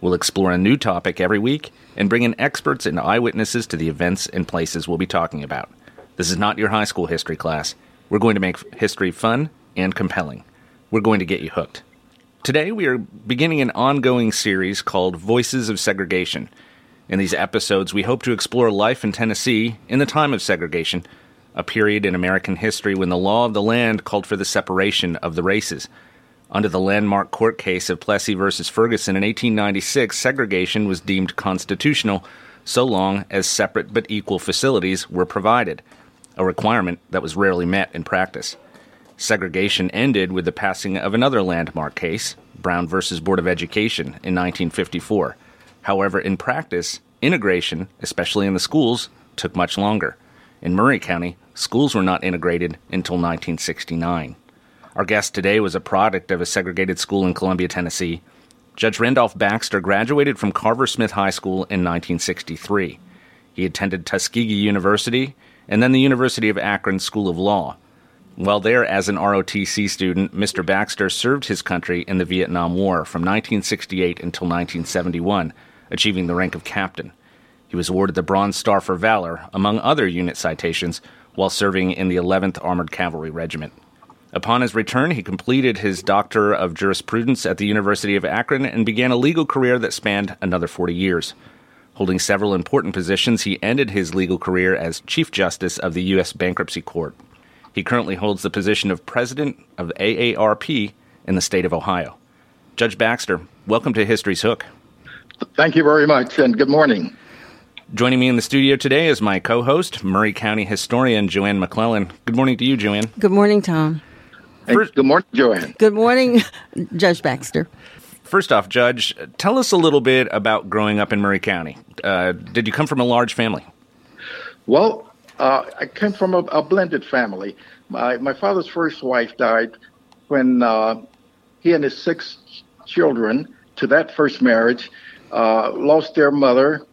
We'll explore a new topic every week and bring in experts and eyewitnesses to the events and places we'll be talking about. This is not your high school history class. We're going to make history fun and compelling. We're going to get you hooked. Today, we are beginning an ongoing series called Voices of Segregation. In these episodes, we hope to explore life in Tennessee in the time of segregation, a period in American history when the law of the land called for the separation of the races. Under the landmark court case of Plessy v. Ferguson in 1896, segregation was deemed constitutional so long as separate but equal facilities were provided, a requirement that was rarely met in practice. Segregation ended with the passing of another landmark case, Brown v. Board of Education, in 1954. However, in practice, integration, especially in the schools, took much longer. In Maury County, schools were not integrated until 1969. Our guest today was a product of a segregated school in Columbia, Tennessee. Judge Randolph Baxter graduated from Carver Smith High School in 1963. He attended Tuskegee University and then the University of Akron School of Law. While there as an ROTC student, Mr. Baxter served his country in the Vietnam War from 1968 until 1971 achieving the rank of captain. He was awarded the Bronze Star for Valor, among other unit citations, while serving in the 11th Armored Cavalry Regiment. Upon his return, he completed his Doctor of Jurisprudence at the University of Akron and began a legal career that spanned another 40 years. Holding several important positions, he ended his legal career as Chief Justice of the U.S. Bankruptcy Court. He currently holds the position of President of AARP in the state of Ohio. Judge Baxter, welcome to History's Hook. Thank you very much, and good morning. Joining me in the studio today is my co host, Maury County historian Joanne McClellan. Good morning to you, Joanne. Good morning, Tom. First, good morning, Joanne. Good morning, Judge Baxter. First off, Judge, tell us a little bit about growing up in Maury County. Uh, did you come from a large family? Well, uh, I came from a, a, blended family. My, my father's first wife died when uh, he and his six children to that first marriage uh, lost their mother,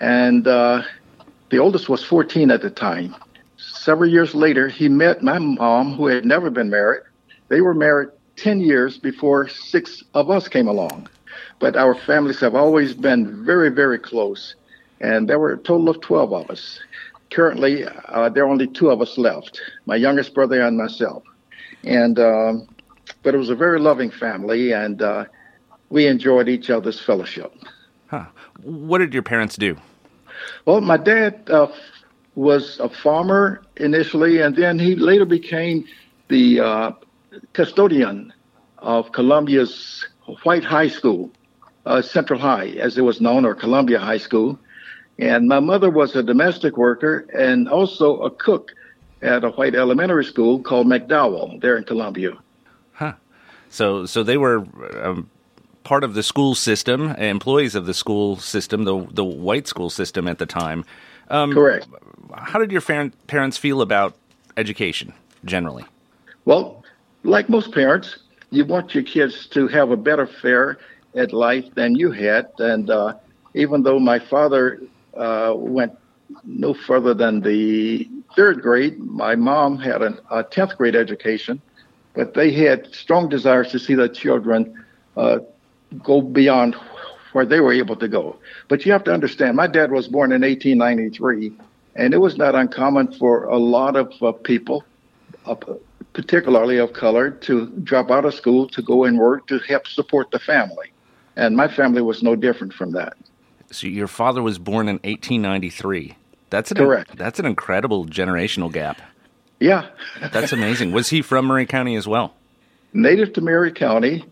and uh, the oldest was 14 at the time. Several years later, he met my mom, who had never been married. They were married 10 years before six of us came along. But our families have always been very, very close. And there were a total of 12 of us. Currently, uh, there are only two of us left my youngest brother and myself. And, um, but it was a very loving family, and uh, we enjoyed each other's fellowship. Huh. What did your parents do? Well, my dad uh, was a farmer initially, and then he later became the uh, custodian of Columbia's White High School, uh, Central High, as it was known, or Columbia High School. And my mother was a domestic worker and also a cook at a white elementary school called McDowell there in Columbia. Huh. So, so they were um, part of the school system, employees of the school system, the the white school system at the time. Um, Correct. How did your parents feel about education generally? Well, like most parents, you want your kids to have a better fare at life than you had, and uh, even though my father uh, went no further than the third grade, my mom had an, a tenth grade education, but they had strong desires to see their children uh, go beyond where they were able to go. But you have to understand, my dad was born in 1893, and it was not uncommon for a lot of uh, people, particularly of color, to drop out of school to go and work to help support the family. And my family was no different from that. So your father was born in 1893. That's an, correct. That's an incredible generational gap. Yeah, that's amazing. Was he from Maury County as well? Native to Maury County,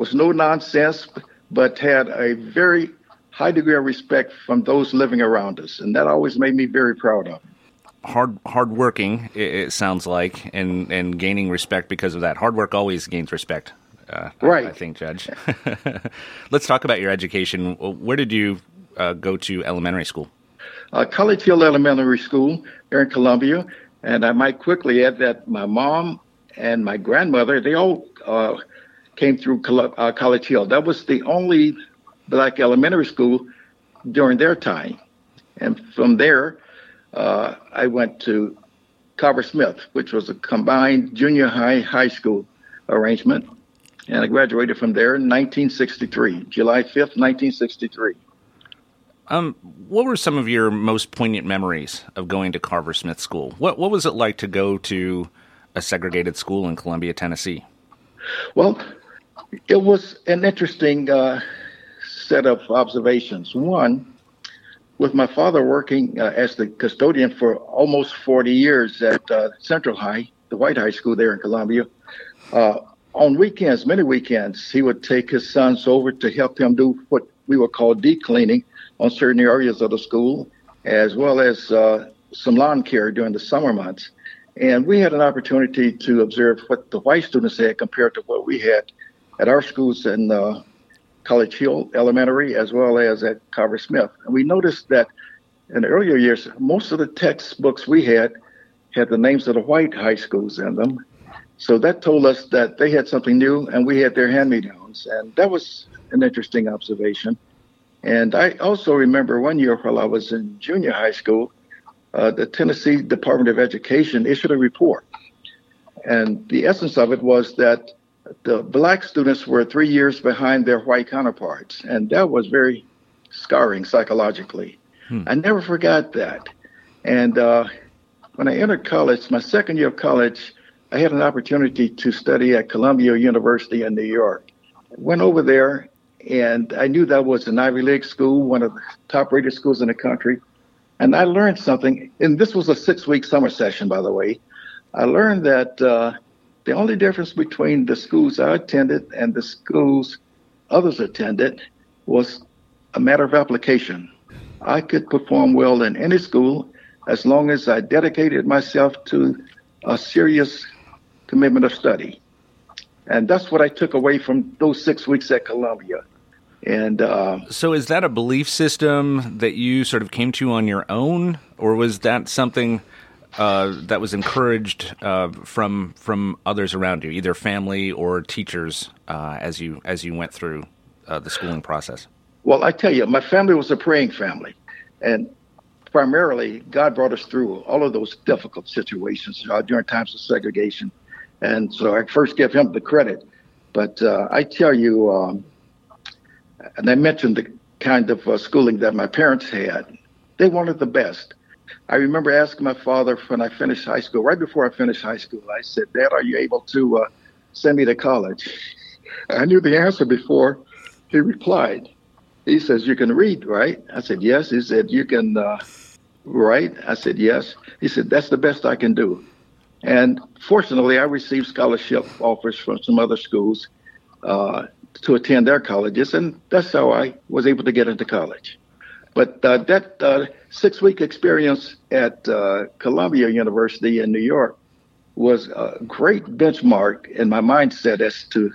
was no nonsense, but had a very high degree of respect from those living around us, and that always made me very proud of him. Hard, hardworking. It, it sounds like, and and gaining respect because of that. Hard work always gains respect. Uh, right. I, I, think, Judge. Let's talk about your education. Where did you uh, go to elementary school? uh, College Hill Elementary School here in Columbia. And I might quickly add that my mom and my grandmother, they all uh, came through uh, College Hill. That was the only black elementary school during their time. And from there, uh, I went to Carver Smith, which was a combined junior high high school arrangement. And I graduated from there in 1963, July 5th, 1963. Um, what were some of your most poignant memories of going to Carver Smith School? What what was it like to go to a segregated school in Columbia, Tennessee? Well, it was an interesting uh, set of observations. One, with my father working uh, as the custodian for almost 40 years at uh, Central High, the white high school there in Columbia, uh, on weekends, many weekends, he would take his sons over to help him do what we would call deep cleaning on certain areas of the school, as well as uh, some lawn care during the summer months. And we had an opportunity to observe what the white students had compared to what we had at our schools in uh, College Hill Elementary as well as at Carver Smith. And we noticed that in the earlier years, most of the textbooks we had had the names of the white high schools in them. So that told us that they had something new and we had their hand me downs. And that was an interesting observation. And I also remember one year while I was in junior high school, uh, the Tennessee Department of Education issued a report. And the essence of it was that the black students were three years behind their white counterparts. And that was very scarring psychologically. Hmm. I never forgot that. And uh, when I entered college, my second year of college, I had an opportunity to study at Columbia University in New York. Went over there and I knew that was an Ivy League school, one of the top rated schools in the country. And I learned something, and this was a six week summer session, by the way. I learned that uh, the only difference between the schools I attended and the schools others attended was a matter of application. I could perform well in any school as long as I dedicated myself to a serious commitment of study. And that's what I took away from those six weeks at Columbia. And uh, so, is that a belief system that you sort of came to on your own, or was that something uh, that was encouraged uh, from from others around you, either family or teachers, uh, as you as you went through uh, the schooling process? Well, I tell you, my family was a praying family, and primarily God brought us through all of those difficult situations uh, during times of segregation, and so I first give him the credit. But I tell you. Um, and I mentioned the kind of uh, schooling that my parents had. They wanted the best. I remember asking my father when I finished high school, right before I finished high school, I said, Dad, are you able to uh, send me to college? I knew the answer before he replied. He says, You can read, right? I said, Yes. He said, You can uh, write? I said, Yes. He said, That's the best I can do. And fortunately, I received scholarship offers from some other schools. Uh, to attend their colleges, and that's how I was able to get into college. But uh, that uh, six week experience at uh, Columbia University in New York was a great benchmark in my mindset as to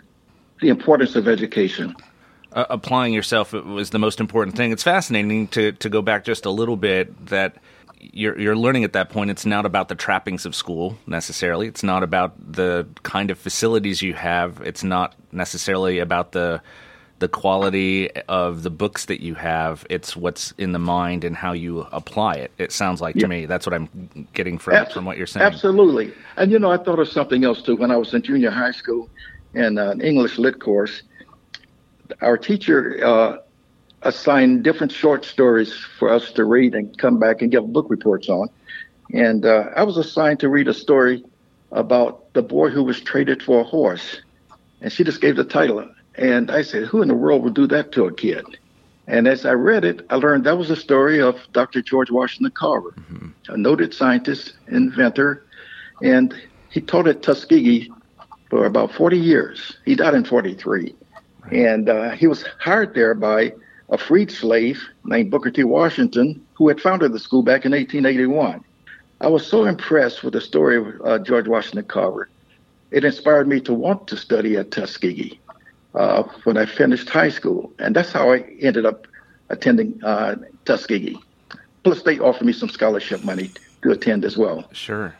the importance of education. Uh, applying yourself was the most important thing. It's fascinating to, to go back just a little bit that you're you're learning at that point. It's not about the trappings of school necessarily. It's not about the kind of facilities you have. It's not necessarily about the the quality of the books that you have. It's what's in the mind and how you apply it. It sounds like yeah. to me that's what I'm getting from from what you're saying. Absolutely. And you know, I thought of something else too. When I was in junior high school in an English lit course, our teacher uh, assign different short stories for us to read and come back and give book reports on. And uh, I was assigned to read a story about the boy who was traded for a horse. And she just gave the title. And I said, Who in the world would do that to a kid? And as I read it, I learned that was a story of Dr. George Washington Carver, mm-hmm. a noted scientist, inventor, and he taught at Tuskegee for about 40 years. He died in 43. And uh, he was hired there by a freed slave named Booker T. Washington, who had founded the school back in 1881. I was so impressed with the story of uh, George Washington Carver. It inspired me to want to study at Tuskegee uh, when I finished high school. And that's how I ended up attending uh, Tuskegee. plus they offered me some scholarship money to attend as well. Sure.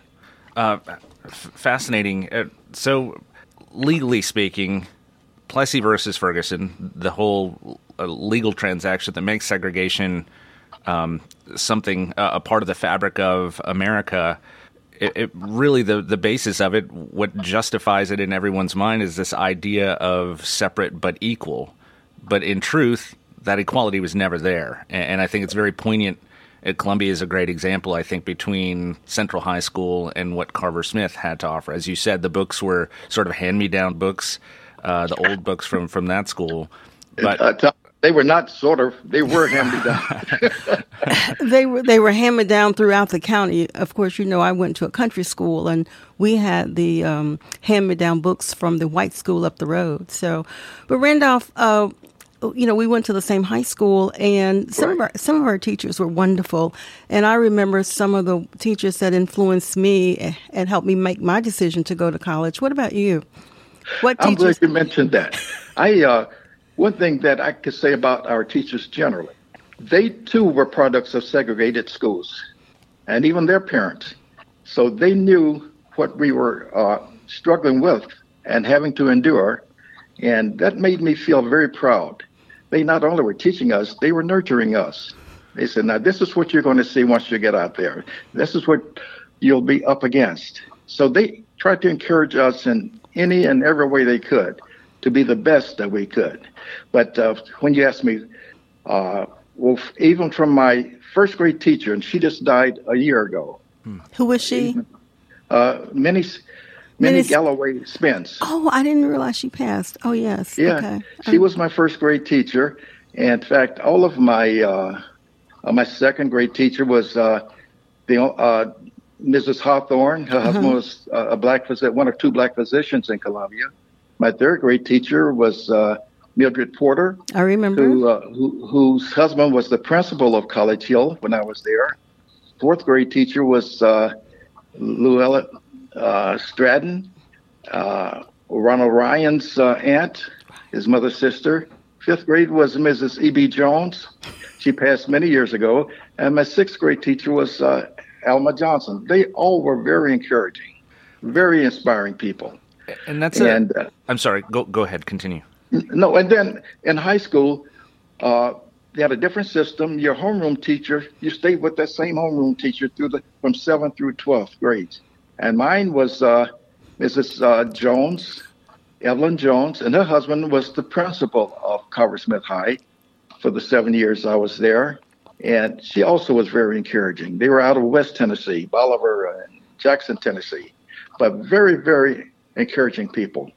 Uh, f- fascinating. Uh, so, legally speaking, Plessy versus Ferguson, the whole uh, legal transaction that makes segregation um, something a part of the fabric of America. It, it, really the the basis of it, what justifies it in everyone's mind, is this idea of separate but equal. But in truth, that equality was never there, and, and I think it's very poignant. At Columbia is a great example, I think, between Central High School and what Carver Smith had to offer. As you said, the books were sort of hand me down books, uh, the old books from from that school. But uh, they were not sort of they were me down. they were they were handed down throughout the county. Of course, you know I went to a country school and we had the um, me down books from the white school up the road. So, but Randolph. Uh, you know, we went to the same high school, and some of our some of our teachers were wonderful. And I remember some of the teachers that influenced me and helped me make my decision to go to college. What about you? What I'm glad you mentioned that. I uh, one thing that I could say about our teachers generally, they too were products of segregated schools, and even their parents. So they knew what we were uh, struggling with and having to endure, and that made me feel very proud. They not only were teaching us, they were nurturing us. They said, "Now this is what you're going to see once you get out there. This is what you'll be up against." So they tried to encourage us in any and every way they could to be the best that we could. But uh, when you ask me, uh, well, even from my first grade teacher, and she just died a year ago. Who was she? Uh, Minnie, Minnie Galloway Spence. Oh, I didn't realize she passed. Oh, yes. Yeah, okay. she um, was my first grade teacher. And in fact, all of my uh, uh, my second grade teacher was uh, the uh, Mrs. Hawthorne. Her uh-huh. husband was uh, a black physician, one of two black physicians in Columbia. My third grade teacher was uh, Mildred Porter. I remember. Who, uh, who, whose husband was the principal of College Hill when I was there. Fourth grade teacher was uh, Luella uh, Stratton, uh, Ronald Ryan's uh, aunt, his mother's sister. Fifth grade was Mrs. E.B. Jones. She passed many years ago. And my sixth grade teacher was uh, Alma Johnson. They all were very encouraging, very inspiring people. And that's and, a, uh, I'm sorry. Go go ahead. Continue. No, and then in high school, uh, they had a different system. Your homeroom teacher, you stayed with that same homeroom teacher through the from seventh through twelfth grades, and mine was uh, Mrs. Uh, Jones, Evelyn Jones, and her husband was the principal of Carver Smith High for the seven years I was there, and she also was very encouraging. They were out of West Tennessee, Bolivar and Jackson, Tennessee, but very, very encouraging people.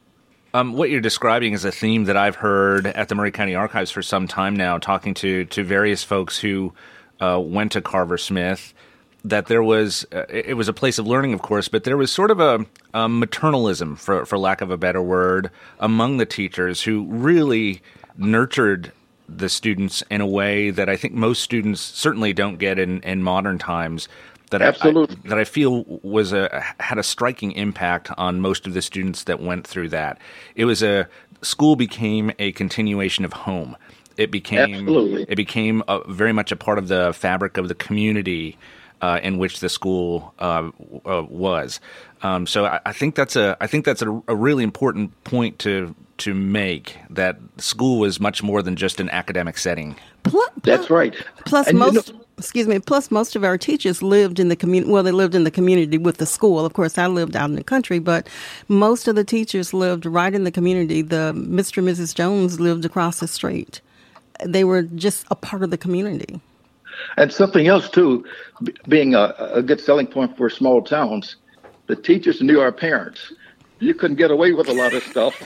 Um, what you're describing is a theme that I've heard at the Maury County Archives for some time now, talking to to various folks who uh, went to Carver Smith. That there was uh, it was a place of learning, of course, but there was sort of a, a maternalism, for for lack of a better word, among the teachers who really nurtured the students in a way that I think most students certainly don't get in, in modern times that Absolutely. I, that I feel was a had a striking impact on most of the students that went through that. It was a school became a continuation of home. It became Absolutely. it became a, very much a part of the fabric of the community uh, in which the school uh, uh, was. Um, so I, I, think that's a I think that's a, a really important point to to make that school was much more than just an academic setting. That's right. Plus, and most. You know, excuse me. Plus, most of our teachers lived in the community. Well, they lived in the community with the school. Of course, I lived out in the country, but most of the teachers lived right in the community. The Mr. and Mrs. Jones lived across the street. They were just a part of the community. And something else too, being a, a good selling point for small towns, the teachers knew our parents. You couldn't get away with a lot of stuff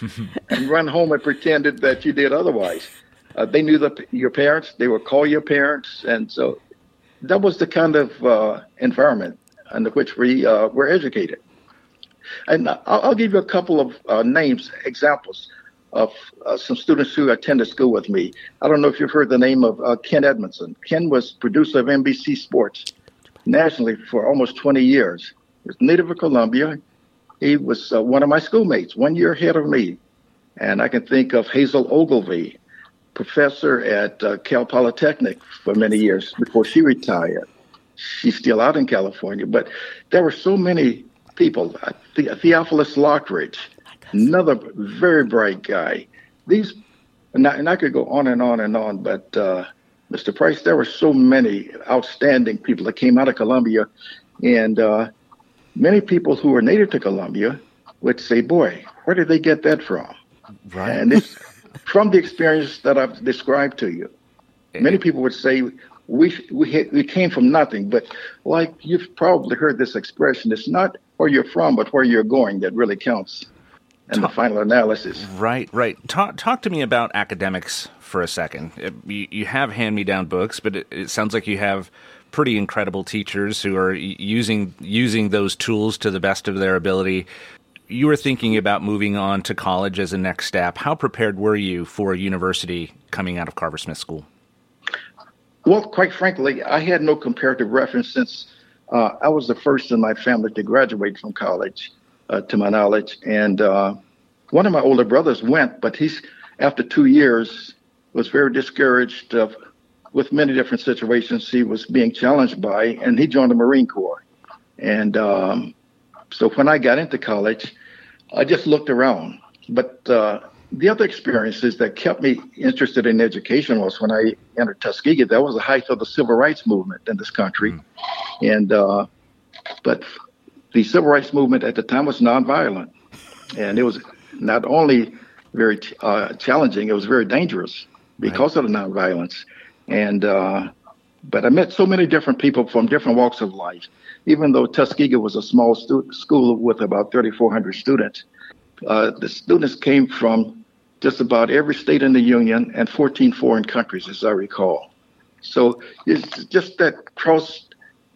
and run home and pretended that you did otherwise uh, they knew the, your parents. They would call your parents, and so that was the kind of uh, environment under which we uh, were educated. And I'll, I'll, give you a couple of uh, names, examples of uh, some students who attended school with me. I don't know if you've heard the name of uh, Ken Edmondson. Ken was producer of NBC Sports nationally for almost 20 years. He was native of Columbia. He was one of my schoolmates, one year ahead of me. And I can think of Hazel Ogilvy, professor at uh, Cal Polytechnic for many years before she retired. She's still out in California, but there were so many people. Uh, the- Theophilus Lockridge, another very bright guy. These, and I, and I could go on and on and on, but uh, Mr. Price, there were so many outstanding people that came out of Columbia, and uh, many people who were native to Columbia would say, "Boy, where did they get that from?" Right. And it's from the experience that I've described to you. Many people would say we we we came from nothing, but like you've probably heard this expression, it's not where you're from, but where you're going that really counts in the final analysis. Right, right. Talk talk to me about academics for a second. Uh, You, you have hand me down books, but it, it sounds like you have pretty incredible teachers who are using using those tools to the best of their ability. You were thinking about moving on to college as a next step. How prepared were you for university coming out of Carver Smith School? Well, quite frankly, I had no comparative reference since uh, I was the first in my family to graduate from college, uh, to my knowledge. And uh, one of my older brothers went, but he's after two years was very discouraged with many different situations he was being challenged by, and he joined the Marine Corps. And um, so when I got into college, I just looked around. But uh, the other experiences that kept me interested in education was when I entered Tuskegee. That was the height of the civil rights movement in this country, and uh, but the civil rights movement at the time was nonviolent, and it was not only very uh, challenging, it was very dangerous because of the nonviolence. And uh, but I met so many different people from different walks of life. Even though Tuskegee was a small stu- school with about 3,400 students, uh, the students came from just about every state in the union and 14 foreign countries, as I recall. So it's just that cross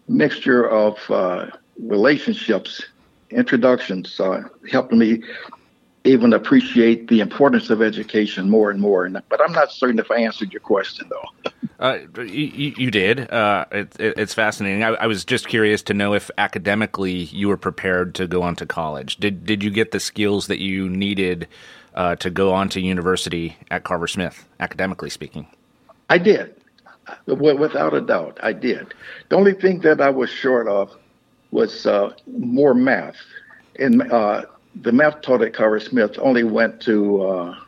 mixture of uh, relationships, introductions, uh, helped me even appreciate the importance of education more and more. And, but I'm not certain if I answered your question, though. Uh, you, you did. Uh, it, it, it's fascinating. I, I was just curious to know if academically you were prepared to go on to college. Did did you get the skills that you needed uh, to go on to university at Carver Smith, academically speaking? I did, W- without a doubt. I did. The only thing that I was short of was uh, more math. And uh, the math taught at Carver Smith only went to uh,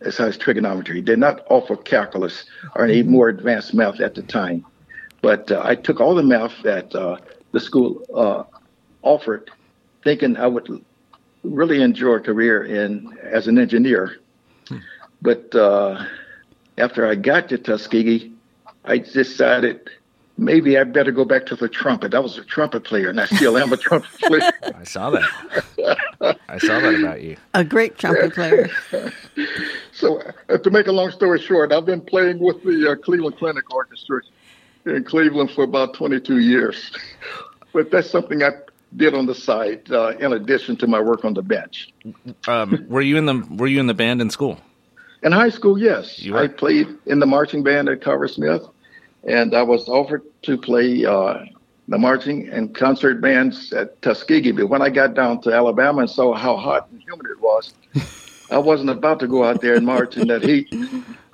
as high as trigonometry. Did not offer calculus or any more advanced math at the time. But uh, I took all the math that uh, the school uh, offered, thinking I would really enjoy a career in as an engineer. But uh, after I got to Tuskegee, I decided maybe I better go back to the trumpet. I was a trumpet player, and I still am a trumpet player. I saw that. I saw that about you. A great trumpet player. So, uh, to make a long story short, I've been playing with the uh, Cleveland Clinic Orchestra in Cleveland for about 22 years. but that's something I did on the side uh, in addition to my work on the bench. Um, were you in the Were you in the band in school? In high school, yes, You were? I played in the marching band at Carver Smith, and I was offered to play uh, the marching and concert bands at Tuskegee. But when I got down to Alabama and saw how hot and humid it was, I wasn't about to go out there and march in that heat.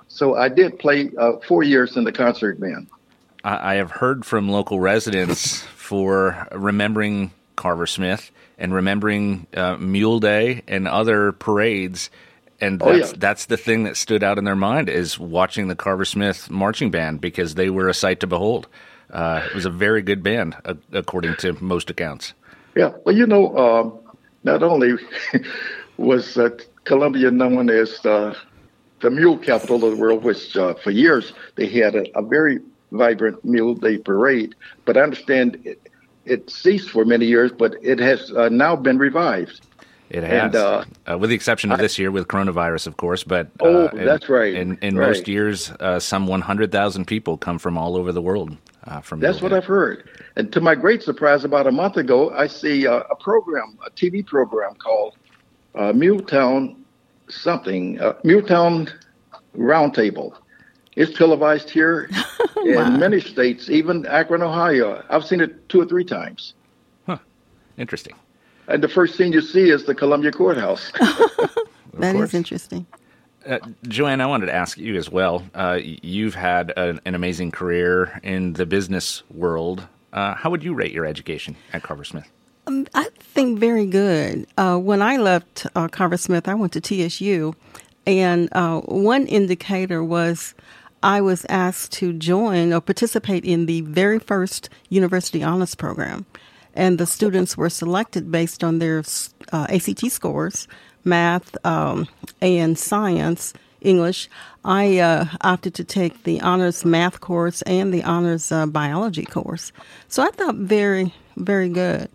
So I did play uh, four years in the concert band. I, I have heard from local residents for remembering Carver Smith and remembering uh, Mule Day and other parades. And Oh, that's, yeah. that's the thing that stood out in their mind is watching the Carver Smith marching band because they were a sight to behold. Uh, it was a very good band, uh, according to most accounts. Yeah, well, you know, um, not only was uh, Columbia known as uh, the mule capital of the world, which uh, for years they had a, a very vibrant Mule Day parade, but I understand it, it ceased for many years, but it has uh, now been revived. It has, And, uh, uh, with the exception of this year with coronavirus, of course. But uh, Oh, in- that's right. In, in Right. most years, uh, some 100,000 people come from all over the world. Uh, from That's what Day. I've heard. And to my great surprise, about a month ago, I see uh, a program, a TV program called uh, Muletown something, uh, Muletown Roundtable. It's televised here in many states, even Akron, Ohio. I've seen it two or three times. Huh. Interesting. And the first thing you see is the Columbia Courthouse. Of That is course. interesting. Uh, Joanne, I wanted to ask you as well. Uh, you've had an, an, amazing career in the business world. Uh, how would you rate your education at Carver Smith? Um, I think very good. Uh, when I left uh, Carver Smith, I went to TSU, and uh, one indicator was I was asked to join or participate in the very first University Honors Program. And the students were selected based on their ACT scores math, um, and science, English. I uh, opted to take the honors math course and the honors uh, biology course. So I thought very, very good.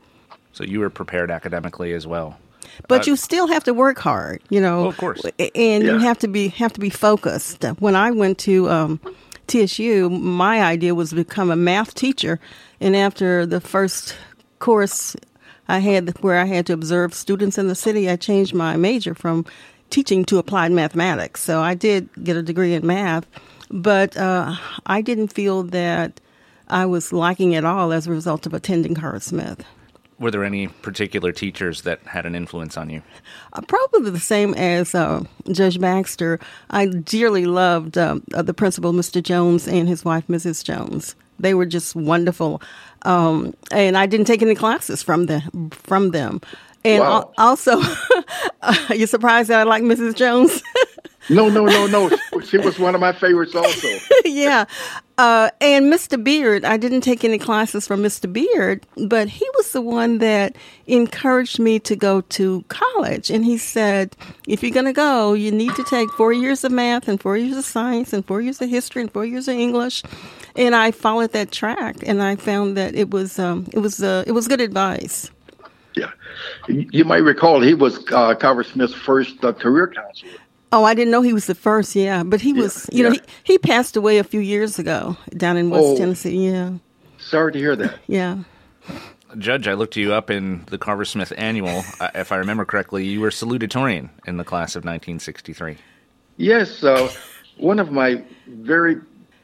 So you were prepared academically as well. But uh, you still have to work hard, you know. Oh, of course. And yeah. you have to be have to be focused. When I went to um, TSU, my idea was to become a math teacher, and after the first course I had where I had to observe students in the city, I changed my major from teaching to applied mathematics. So I did get a degree in math, but uh, I didn't feel that I was liking it all as a result of attending Carver Smith. Were there any particular teachers that had an influence on you? Uh, probably the same as uh, Judge Baxter. I dearly loved uh, the principal, Mr. Jones, and his wife, Mrs. Jones. They were just wonderful. Um, and I didn't take any classes from them. From them, and wow. also, you're surprised that I like Mrs. Jones. no, no, no, no. She was one of my favorites, also. yeah, uh, and Mr. Beard. I didn't take any classes from Mr. Beard, but he was the one that encouraged me to go to college. And he said, "If you're going to go, you need to take four years of math and four years of science and four years of history and four years of English." And I followed that track, and I found that it was um, it was uh, it was good advice. Yeah, you might recall he was uh, Carver Smith's first uh, career counselor. Oh, I didn't know he was the first. Yeah, but he was. Yeah, you yeah. know, he, he passed away a few years ago down in West oh, Tennessee. Yeah. Sorry to hear that. Yeah. Judge, I looked you up in the Carver Smith Annual. if I remember correctly, you were salutatorian in the class of 1963. Yes, uh, one of my very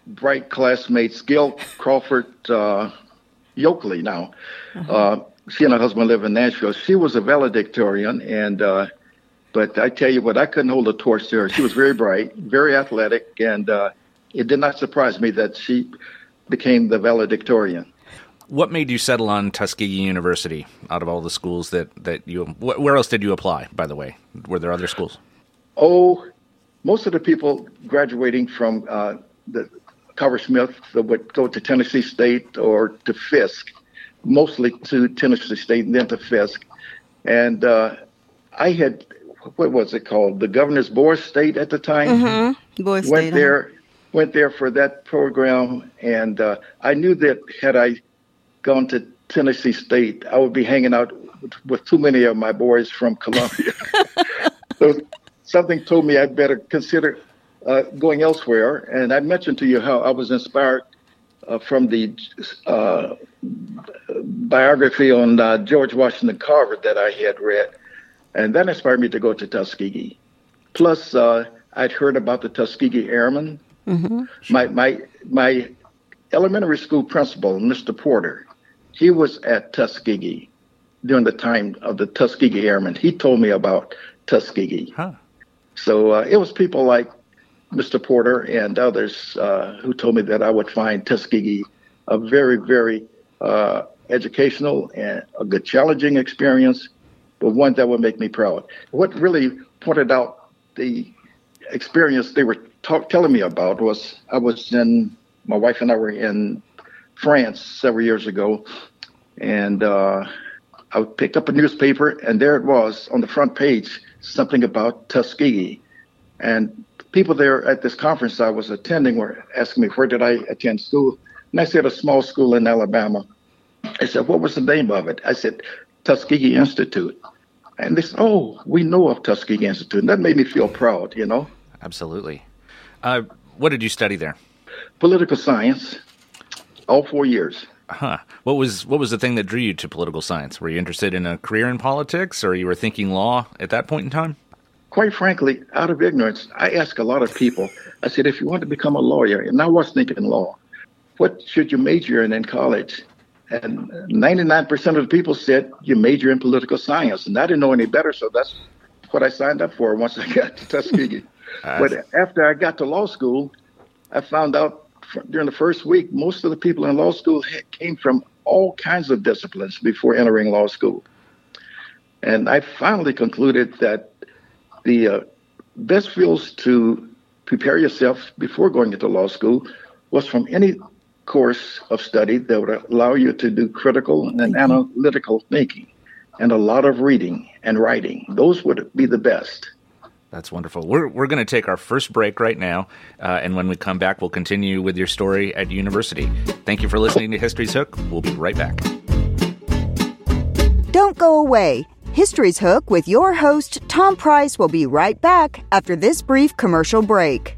bright classmates, Gail Crawford uh, Yoakley now. Uh-huh. Uh, she and her husband live in Nashville. She was a valedictorian, and uh, but I tell you what, I couldn't hold a torch to her. She was very bright, very athletic, and uh, it did not surprise me that she became the valedictorian. What made you settle on Tuskegee University out of all the schools that, that you? Where else did you apply? By the way, were there other schools? Oh, most of the people graduating from uh, the Carver Smith would go to Tennessee State or to Fisk, mostly to Tennessee State and then to Fisk. And uh, I had, what was it called? The Governor's Boys State at the time. Mm-hmm. Boys went State, there, huh? went there for that program, and uh, I knew that had I gone to Tennessee State, I would be hanging out with too many of my boys from Columbia. so something told me I'd better consider uh, going elsewhere. And I mentioned to you how I was inspired uh, from the uh, biography on uh, George Washington Carver that I had read. And that inspired me to go to Tuskegee. Plus, uh, I'd heard about the Tuskegee Airmen. Mm-hmm. My, my, my elementary school principal, Mr. Porter, he was at Tuskegee during the time of the Tuskegee Airmen. He told me about Tuskegee. Huh. So uh, it was people like Mr. Porter and others uh, who told me that I would find Tuskegee a very, very uh, educational and a good challenging experience, but one that would make me proud. What really pointed out the experience they were talk, telling me about was I was in, my wife and I were in France several years ago, and uh, I picked up a newspaper, and there it was on the front page, something about Tuskegee. And people there at this conference I was attending were asking me where did I attend school, and I said a small school in Alabama. I said, what was the name of it? I said, Tuskegee Institute. And they said, oh, we know of Tuskegee Institute. And that made me feel proud, you know? Absolutely. Uh, what did you study there? Political science, all four years. Huh. What was what was the thing that drew you to political science? Were you interested in a career in politics, or you were thinking law at that point in time? Quite frankly, out of ignorance, I ask a lot of people, I said, if you want to become a lawyer, and I was thinking law, what should you major in in college? And 99% of the people said you major in political science. And I didn't know any better, so that's what I signed up for once I got to Tuskegee. Uh, but after I got to law school, I found out during the first week, most of the people in law school came from all kinds of disciplines before entering law school. And I finally concluded that the uh, best fields to prepare yourself before going into law school was from any course of study that would allow you to do critical and analytical thinking and a lot of reading and writing. Those would be the best. That's wonderful. We're, we're going to take our first break right now. Uh, and when we come back, we'll continue with your story at university. Thank you for listening to History's Hook. We'll be right back. Don't go away. History's Hook with your host, Tom Price, will be right back after this brief commercial break.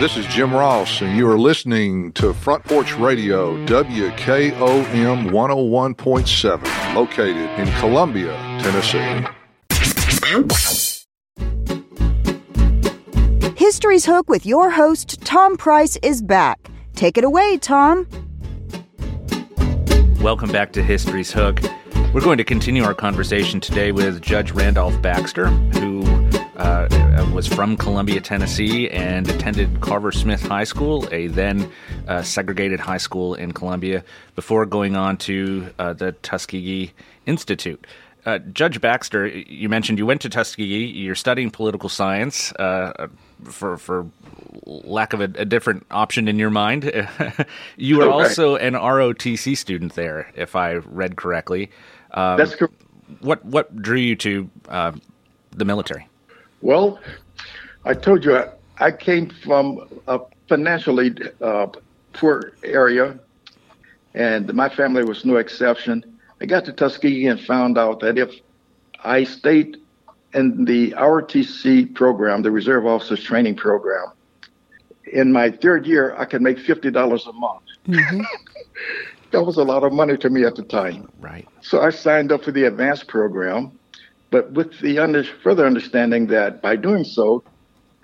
This is Jim Ross, and you are listening to Front Porch Radio, WKOM 101.7, located in Columbia, Tennessee. History's Hook with your host, Tom Price, is back. Take it away, Tom. Welcome back to History's Hook. We're going to continue our conversation today with Judge Randolph Baxter, who uh, was from Columbia, Tennessee, and attended Carver Smith High School, a then uh, segregated high school in Columbia, before going on to uh, the Tuskegee Institute. Uh, Judge Baxter, you mentioned you went to Tuskegee. You're studying political science uh, for for lack of a, a, different option in your mind. you were okay. also an ROTC student there, if I read correctly. Um, That's correct. What what drew you to uh, the military? Well, I told you I, I came from a financially uh, poor area, and my family was no exception. I got to Tuskegee and found out that if I stayed in the ROTC program, the Reserve Officers Training Program, in my third year, I could make fifty dollars a month. Mm-hmm. that was a lot of money to me at the time. Right. So I signed up for the advanced program, but with the under, further understanding that by doing so,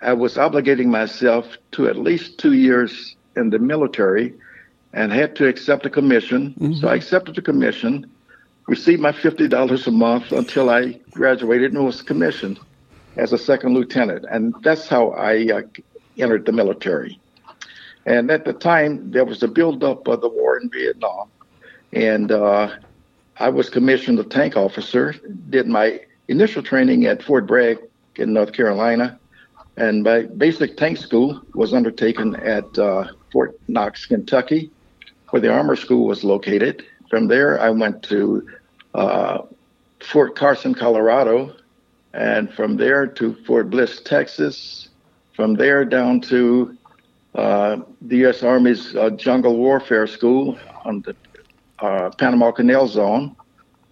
I was obligating myself to at least two years in the military and had to accept a commission. Mm-hmm. So I accepted the commission, received my $50 a month until I graduated and was commissioned. as a second lieutenant, and that's how I uh, entered the military. And at the time, there was a buildup of the war in Vietnam, and uh, I was commissioned a tank officer. Did my initial training at Fort Bragg in North Carolina, and my basic tank school was undertaken at uh, Fort Knox, Kentucky, where the armor school was located. From there, I went to uh, Fort Carson, Colorado, and from there to Fort Bliss, Texas. From there down to uh, the U.S. Army's uh, Jungle Warfare School on the uh, Panama Canal Zone,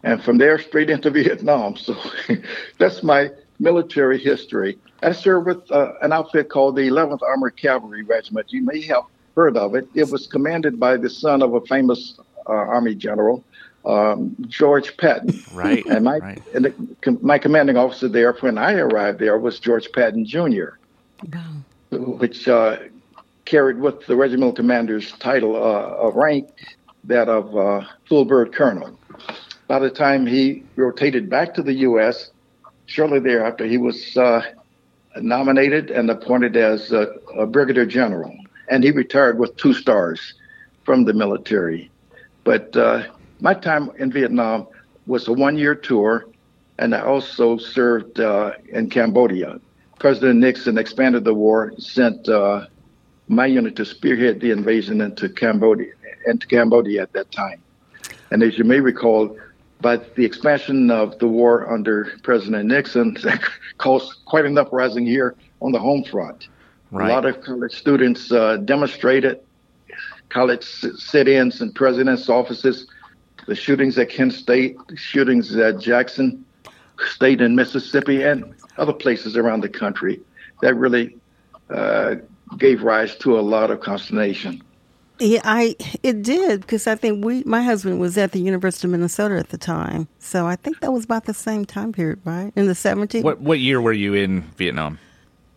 and from there straight into Vietnam. So that's my military history. I served with uh, an outfit called the 11th Armored Cavalry Regiment. You may have heard of it. It was commanded by the son of a famous uh, Army general, um, George Patton. Right. And my right. and the, my commanding officer there when I arrived there was George Patton Jr., which uh, carried with the regimental commander's title uh, of rank that of uh, full bird colonel. By the time he rotated back to the U.S., shortly thereafter, he was uh, nominated and appointed as a, a brigadier general, and he retired with two stars from the military. But uh, my time in Vietnam was a one-year tour, and I also served uh, in Cambodia. President Nixon expanded the war, sent uh, my unit to spearhead the invasion into Cambodia, into Cambodia at that time. And as you may recall, by the expansion of the war under President Nixon, caused quite an uprising here on the home front. Right. A lot of college students uh, demonstrated, college sit-ins in president's offices, the shootings at Kent State, the shootings at Jackson State in Mississippi, and other places around the country. That really uh, gave rise to a lot of consternation. Yeah, I it did because I think we my husband was at the University of Minnesota at the time, so I think that was about the same time period, right? In the seventies. What what year were you in Vietnam?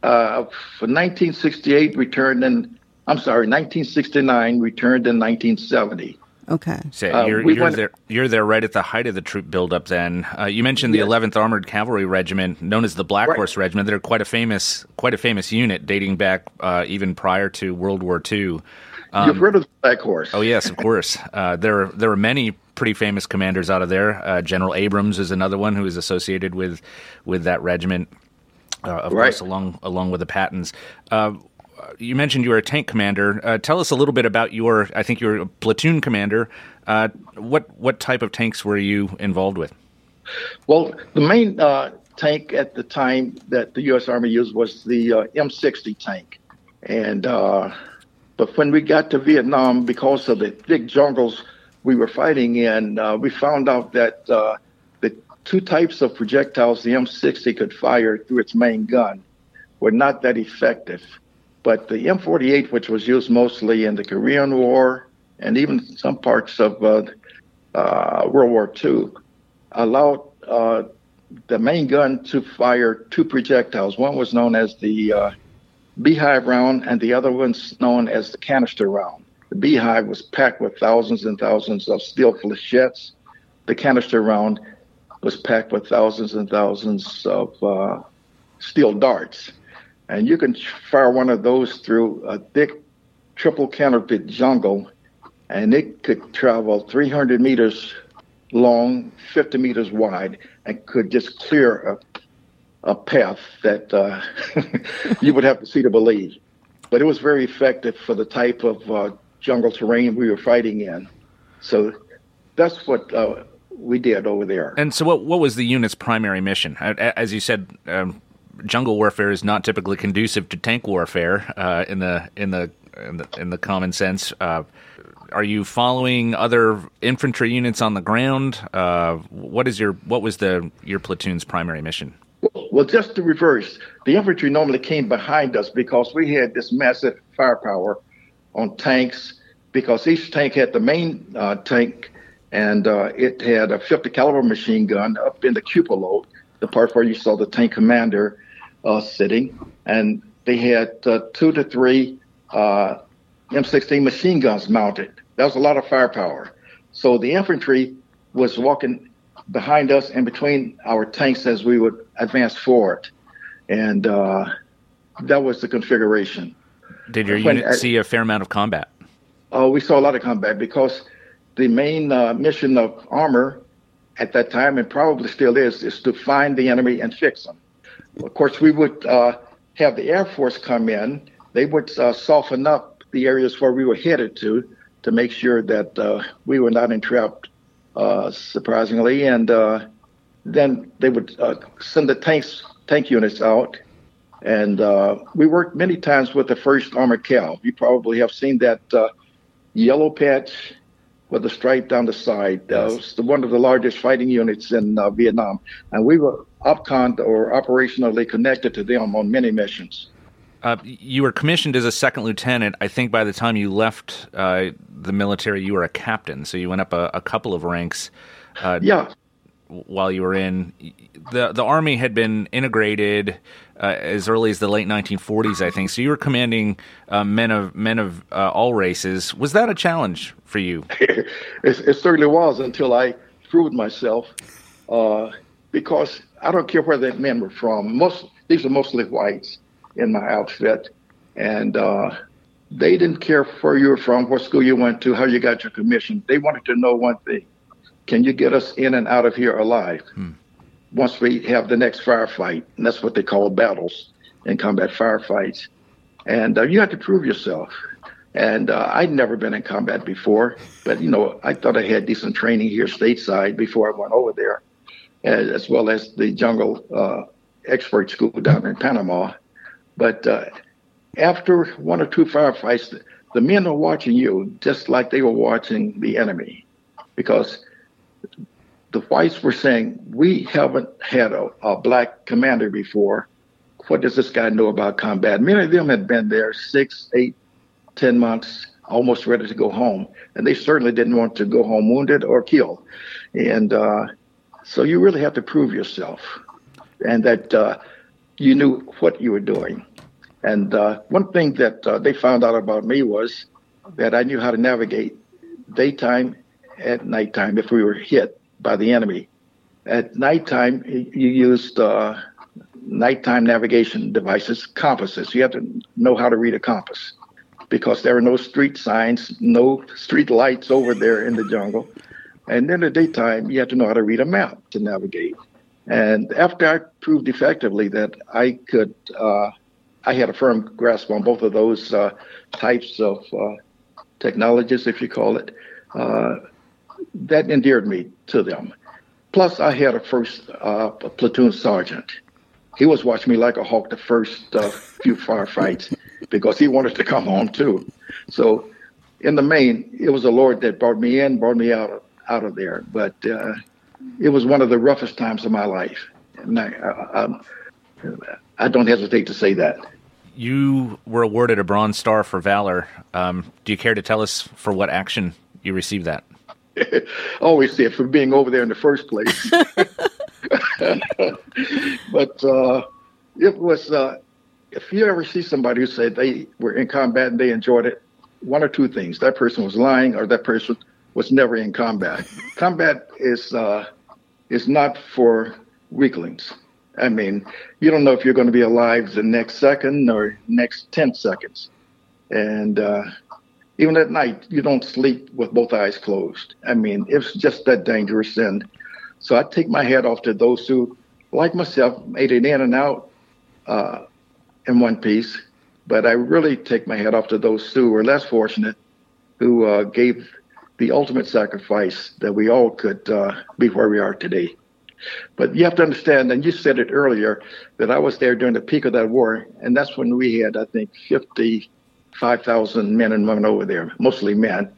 Uh, for 1968, returned in. I'm sorry, 1969, returned in 1970. Okay. So Uh, you're, we you're went- there. You're there right at the height of the troop buildup. Then uh, you mentioned the Yes. 11th Armored Cavalry Regiment, known as the Black Right. Horse Regiment. They're quite a famous, quite a famous unit, dating back uh, even prior to World War II. Um, You've heard of the Black Horse? Oh yes, of course. Uh, there there are many pretty famous commanders out of there. Uh, General Abrams is another one who is associated with with that regiment. Uh, of Right. course, along along with the Pattons. Uh, you mentioned you were a tank commander. Uh, tell us a little bit about your. I think you're a platoon commander. Uh, what what type of tanks were you involved with? Well, the main uh, tank at the time that the U.S. Army used was the uh, M60 tank, and uh, but when we got to Vietnam, because of the thick jungles we were fighting in, uh, we found out that uh, the two types of projectiles the M60 could fire through its main gun were not that effective. But the M48, which was used mostly in the Korean War and even some parts of uh, uh, World War II, allowed uh, the main gun to fire two projectiles. One was known as the uh, beehive round, and the other one's known as the canister round. The beehive was packed with thousands and thousands of steel flechettes. The canister round was packed with thousands and thousands of uh, steel darts. And you can fire one of those through a thick triple counterfeit jungle, and it could travel 300 meters long, 50 meters wide, and could just clear a, path that uh, you would have to see to believe. But it was very effective for the type of uh, jungle terrain we were fighting in. So that's what uh, we did over there. And so, what what was the unit's primary mission? As you said, um, jungle warfare is not typically conducive to tank warfare uh, in the in the in the, in the common sense. Uh, are you following other infantry units on the ground? Uh, what is your what was the your platoon's primary mission? Well, just the reverse. The infantry normally came behind us because we had this massive firepower on tanks. Because each tank had the main uh, tank, and uh, it had a 50 caliber machine gun up in the cupola, the part where you saw the tank commander uh, sitting, and they had uh, two to three uh, M16 machine guns mounted. That was a lot of firepower. So the infantry was walking behind us and between our tanks as we would advance forward. and uh, that was the configuration. Did your When unit see a fair amount of combat? Uh, we saw a lot of combat because the main uh, mission of armor at that time, and probably still is, is to find the enemy and fix them. Of course, we would uh, have the Air Force come in. They would uh, soften up the areas where we were headed to to make sure that uh, we were not entrapped, uh, surprisingly. And uh, then they would uh, send the tanks, tank units out. And uh, we worked many times with the 1st Armored Cav. You probably have seen that uh, yellow patch with a stripe down the side. Uh, was the, one of the largest fighting units in uh, Vietnam. And we were OPCON or operationally connected to them on many missions. Uh, you were commissioned as a second lieutenant. I think by the time you left uh, the military, you were a captain. So you went up a, a couple of ranks. Uh, Yeah. While you were in the the army had been integrated uh, as early as the late 1940s, I think. So you were commanding uh, men of men of uh, all races. Was that a challenge for you? it, it certainly was until I proved myself. Uh, because I don't care where the men were from. Most these are mostly whites in my outfit, and uh, they didn't care where you were from, what school you went to, how you got your commission. They wanted to know one thing: Can you get us in and out of here alive? Once we have the next firefight, and that's what they call battles in combat firefights. And uh, you have to prove yourself. And uh, I'd never been in combat before, but you know, I thought I had decent training here stateside before I went over there, as, as well as the jungle uh, expert school down in Panama. But uh, after one or two firefights, the, the men are watching you just like they were watching the enemy, because the whites were saying, "We haven't had a, a black commander before. What does this guy know about combat?" Many of them had been there six, eight, ten months, almost ready to go home, and they certainly didn't want to go home wounded or killed. And uh, so you really have to prove yourself, and that uh, you knew what you were doing. And uh, one thing that uh, they found out about me was that I knew how to navigate daytime at nighttime if we were hit by the enemy. At nighttime, you used uh, nighttime navigation devices, compasses. You have to know how to read a compass because there are no street signs, no street lights over there in the jungle. And in the daytime, you have to know how to read a map to navigate. And after I proved effectively that I could, uh, I had a firm grasp on both of those uh, types of uh, technologies, if you call it, uh, that endeared me to them. Plus, I had a first uh, platoon sergeant. He was watching me like a hawk the first uh, few firefights because he wanted to come home too. So, in the main, it was the Lord that brought me in, brought me out of, out of there. But it was one of the roughest times of my life, and I, I, I, I don't hesitate to say that. You were awarded a Bronze Star for valor. Um, do you care to tell us for what action you received that? always said for being over there in the first place. but uh, it was, uh, if you ever see somebody who said they were in combat and they enjoyed it, one or two things. That person was lying or that person was never in combat. combat is, uh, is not for weaklings. I mean, you don't know if you're going to be alive the next second or next 10 seconds. And uh, even at night, you don't sleep with both eyes closed. I mean, it's just that dangerous. And so I take my hat off to those who, like myself, made it in and out uh, in one piece. But I really take my hat off to those who were less fortunate, who uh, gave the ultimate sacrifice that we all could uh, be where we are today. But you have to understand, and you said it earlier, that I was there during the peak of that war, and that's when we had, I think, 55,000 men and women over there, mostly men,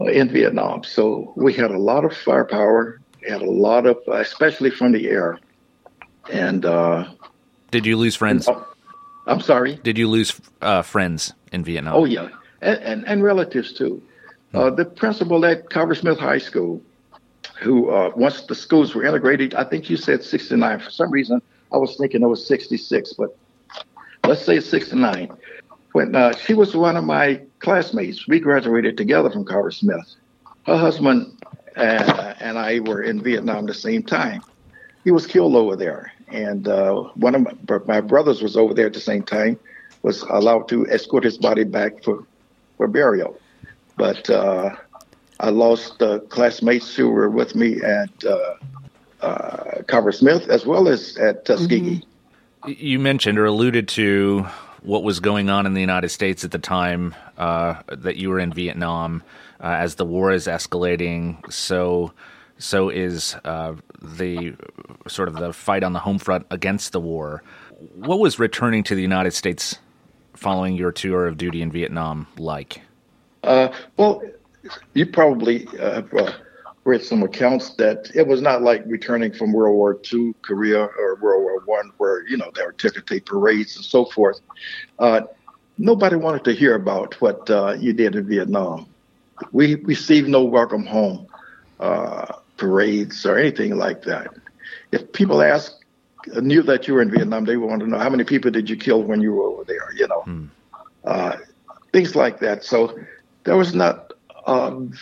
uh, in Vietnam. So we had a lot of firepower, had a lot of, uh, especially from the air. And uh, Did you lose friends? I'm sorry. Did you lose uh, friends in Vietnam? Oh yeah, and and, and relatives too. Uh, the principal at Carver Smith High School, who uh, once the schools were integrated, I think you said 69. For some reason, I was thinking it was 66, but let's say 69. When uh, she was one of my classmates, we graduated together from Carver Smith. Her husband and, and I were in Vietnam at the same time. He was killed over there, and uh, one of my, my, brothers was over there at the same time, was allowed to escort his body back for, for burial. But uh, I lost uh, classmates who were with me at uh, uh, Carver Smith as well as at Tuskegee. Mm-hmm. You mentioned or alluded to what was going on in the United States at the time uh, that you were in Vietnam. as the war is escalating, so so is uh, the sort of the fight on the home front against the war. What was returning to the United States following your tour of duty in Vietnam like? Uh, well, you probably uh, uh, read some accounts that it was not like returning from World War II, Korea, or World War One, where you know there were ticker tape parades and so forth. Uh, nobody wanted to hear about what uh, you did in Vietnam. We received no welcome home uh, parades or anything like that. If people ask, knew that you were in Vietnam, they want to know how many people did you kill when you were over there, you know, hmm. uh, things like that. So there was not um,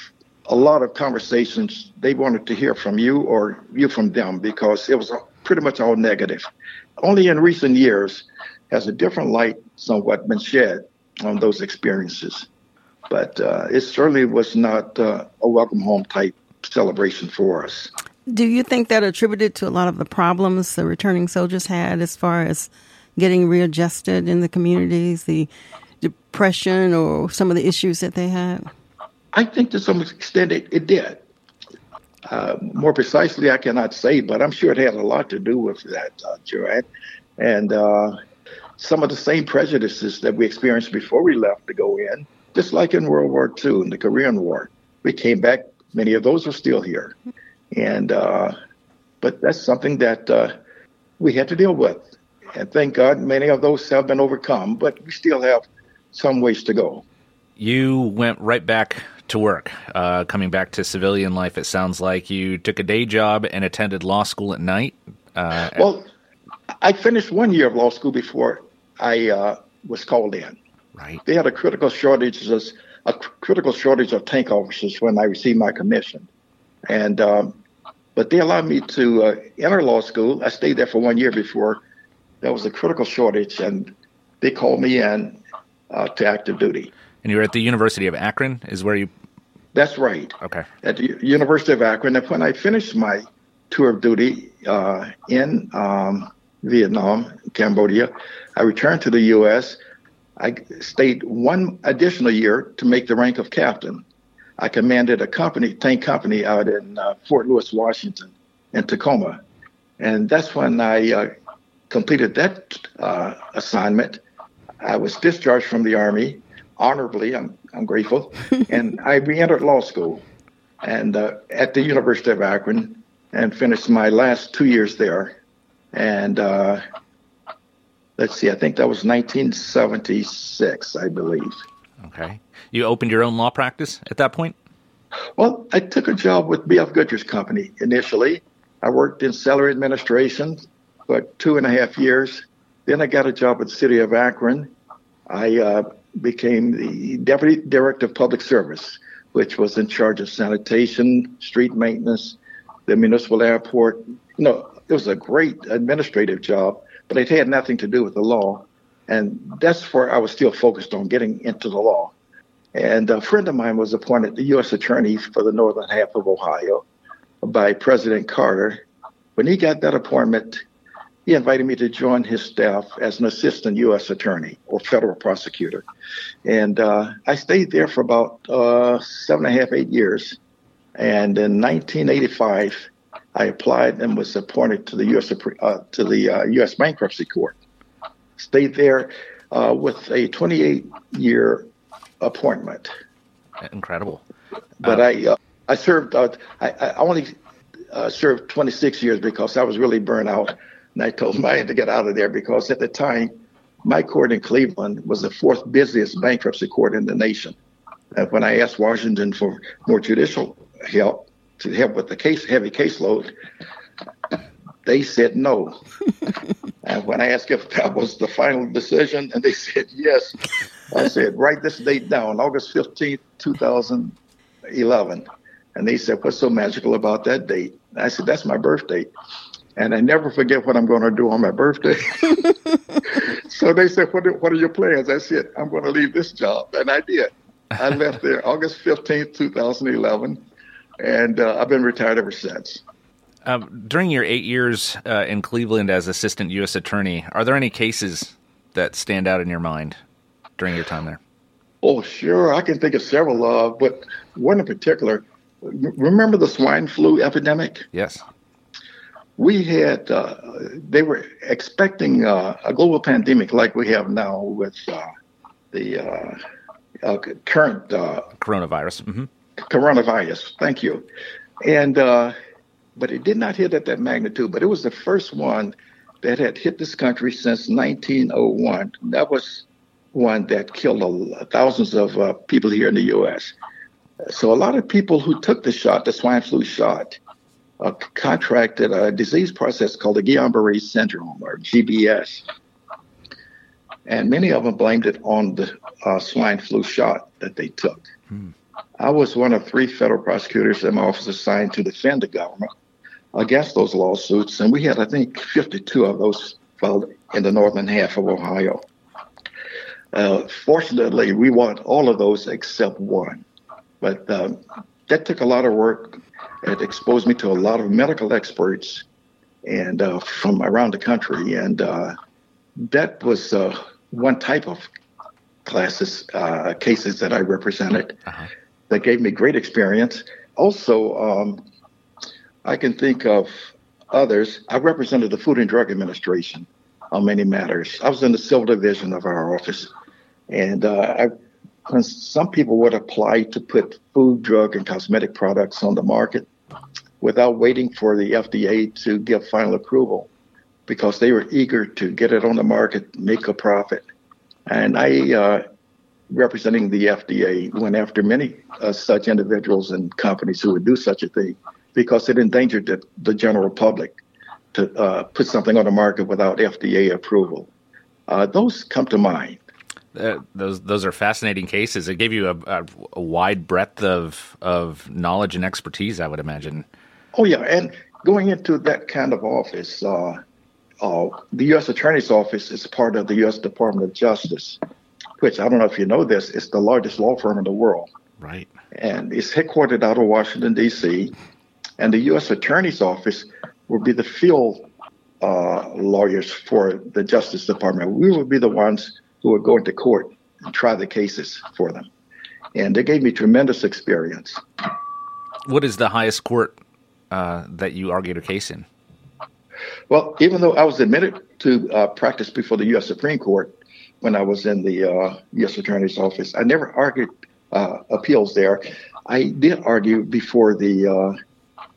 a lot of conversations they wanted to hear from you or you from them because it was pretty much all negative. Only in recent years has a different light somewhat been shed on those experiences. But uh, it certainly was not uh, a welcome home type celebration for us. Do you think that attributed to a lot of the problems the returning soldiers had as far as getting readjusted in the communities, the depression, or some of the issues that they had? I think to some extent it, it did. Uh, more precisely, I cannot say, but I'm sure it had a lot to do with that, uh, Joanne. And uh, some of the same prejudices that we experienced before we left to go in, just like in World War II and the Korean War. We came back Many of those are still here, and uh, but that's something that uh, we had to deal with. And thank God, many of those have been overcome, but we still have some ways to go. You went right back to work, uh, coming back to civilian life. It sounds like you took a day job and attended law school at night. Uh, well, I finished one year of law school before I uh, was called in. Right. They had a critical shortage of a critical shortage of tank officers when I received my commission. And um, but they allowed me to uh, enter law school. I stayed there for one year before there was a critical shortage, and they called me in uh, to active duty. And you were at the University of Akron, is where you? That's right. Okay. At the University of Akron, and when I finished my tour of duty uh, in um, Vietnam, Cambodia, I returned to the U.S. I stayed one additional year to make the rank of captain. I commanded a company, tank company out in uh, Fort Lewis, Washington, in Tacoma. And that's when I uh, completed that uh, assignment. I was discharged from the Army honorably, I'm, I'm grateful, and I re entered law school and uh, at the University of Akron and finished my last two years there. And uh, let's see, I think that was 1976, I believe. Okay. You opened your own law practice at that point? Well, I took a job with B.F. Goodrich Company initially. I worked in salary administration for two and a half years. Then I got a job at the city of Akron. I uh, became the deputy director of public service, which was in charge of sanitation, street maintenance, the municipal airport. You know, it was a great administrative job but it had nothing to do with the law. And that's where I was still focused on getting into the law. And a friend of mine was appointed the U.S. Attorney for the northern half of Ohio by President Carter. When he got that appointment, he invited me to join his staff as an assistant U.S. attorney or federal prosecutor. And uh, I stayed there for about uh, seven and a half, eight years. And in 1985, I applied and was appointed to the U.S. Uh, to the uh, U.S. Bankruptcy Court. Stayed there uh, with a 28 year appointment. Incredible. But I uh, I served uh, I, I only uh, served 26 years because I was really burnt out, and I told my to get out of there because at the time my court in Cleveland was the fourth busiest bankruptcy court in the nation. And when I asked Washington for more judicial help, to help with the case heavy caseload, they said no. and when I asked if that was the final decision, and they said yes, I said, write this date down, August 15th, 2011. And they said, what's so magical about that date? And I said, that's my birthday. And I never forget what I'm going to do on my birthday. so they said, what are, what are your plans? I said, I'm going to leave this job. And I did. I left there August 15th, 2011, and uh, I've been retired ever since. Um, during your eight years uh, in Cleveland as assistant U.S. attorney, are there any cases that stand out in your mind during your time there? Oh, sure. I can think of several, uh, but one in particular. Remember the swine flu epidemic? Yes. We had, uh, they were expecting uh, a global pandemic like we have now with uh, the uh, uh, current coronavirus. Mm-hmm. Coronavirus. Thank you. And, but it did not hit at that magnitude, but it was the first one that had hit this country since 1901. That was one that killed thousands of uh, people here in the U.S. So a lot of people who took the shot, the swine flu shot, uh, contracted a disease process called the Guillain-Barré syndrome, or GBS. And many of them blamed it on the uh, swine flu shot that they took. Hmm. I was one of three federal prosecutors in my office assigned to defend the government against those lawsuits, and we had, I think, 52 of those filed in the northern half of Ohio. Uh, fortunately, we won all of those except one. But um, that took a lot of work. It exposed me to a lot of medical experts and uh, from around the country. And uh, that was uh, one type of classes, uh, cases that I represented uh-huh. that gave me great experience. Also, um, I can think of others. I represented the Food and Drug Administration on many matters. I was in the civil division of our office. And uh, I, some people would apply to put food, drug, and cosmetic products on the market without waiting for the FDA to give final approval because they were eager to get it on the market, make a profit. And I, uh, representing the FDA, went after many uh, such individuals and companies who would do such a thing because it endangered the, the general public to uh, put something on the market without FDA approval. Uh, those come to mind. Uh, those those are fascinating cases. It gave you a, a, a, wide breadth of of knowledge and expertise. I would imagine. Oh yeah, and going into that kind of office, uh, uh, the U.S. Attorney's Office is part of the U.S. Department of Justice, which I don't know if you know this. It's the largest law firm in the world. Right. And it's headquartered out of Washington D.C. And the U.S. Attorney's Office will be the field uh, lawyers for the Justice Department. We will be the ones who would go into court and try the cases for them. And they gave me tremendous experience. What is the highest court uh, that you argued a case in? Well, even though I was admitted to uh, practice before the U.S. Supreme Court when I was in the uh, U.S. Attorney's Office, I never argued uh, appeals there. I did argue before the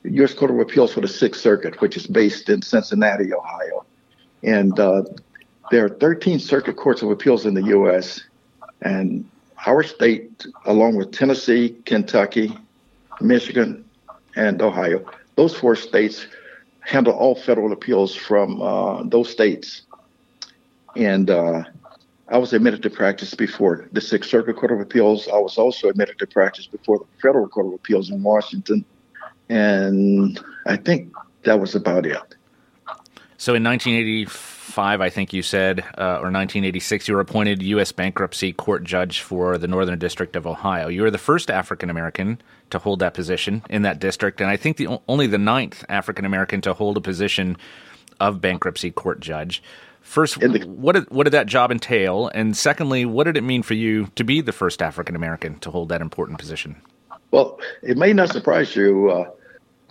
U.S. Uh, Court of Appeals for the Sixth Circuit, which is based in Cincinnati, Ohio. And uh, there are 13 circuit courts of appeals in the U.S., and our state, along with Tennessee, Kentucky, Michigan, and Ohio, those four states handle all federal appeals from uh, those states. And uh, I was admitted to practice before the Sixth Circuit Court of Appeals. I was also admitted to practice before the Federal Court of Appeals in Washington. And I think that was about it. So in 1985, 1985, I think you said, uh, or 1986, you were appointed U.S. bankruptcy court judge for the Northern District of Ohio. You were the first African American to hold that position in that district, and I think the only the ninth African American to hold a position of bankruptcy court judge. First, the, what did, what did that job entail, and secondly, what did it mean for you to be the first African American to hold that important position? Well, it may not surprise you, uh,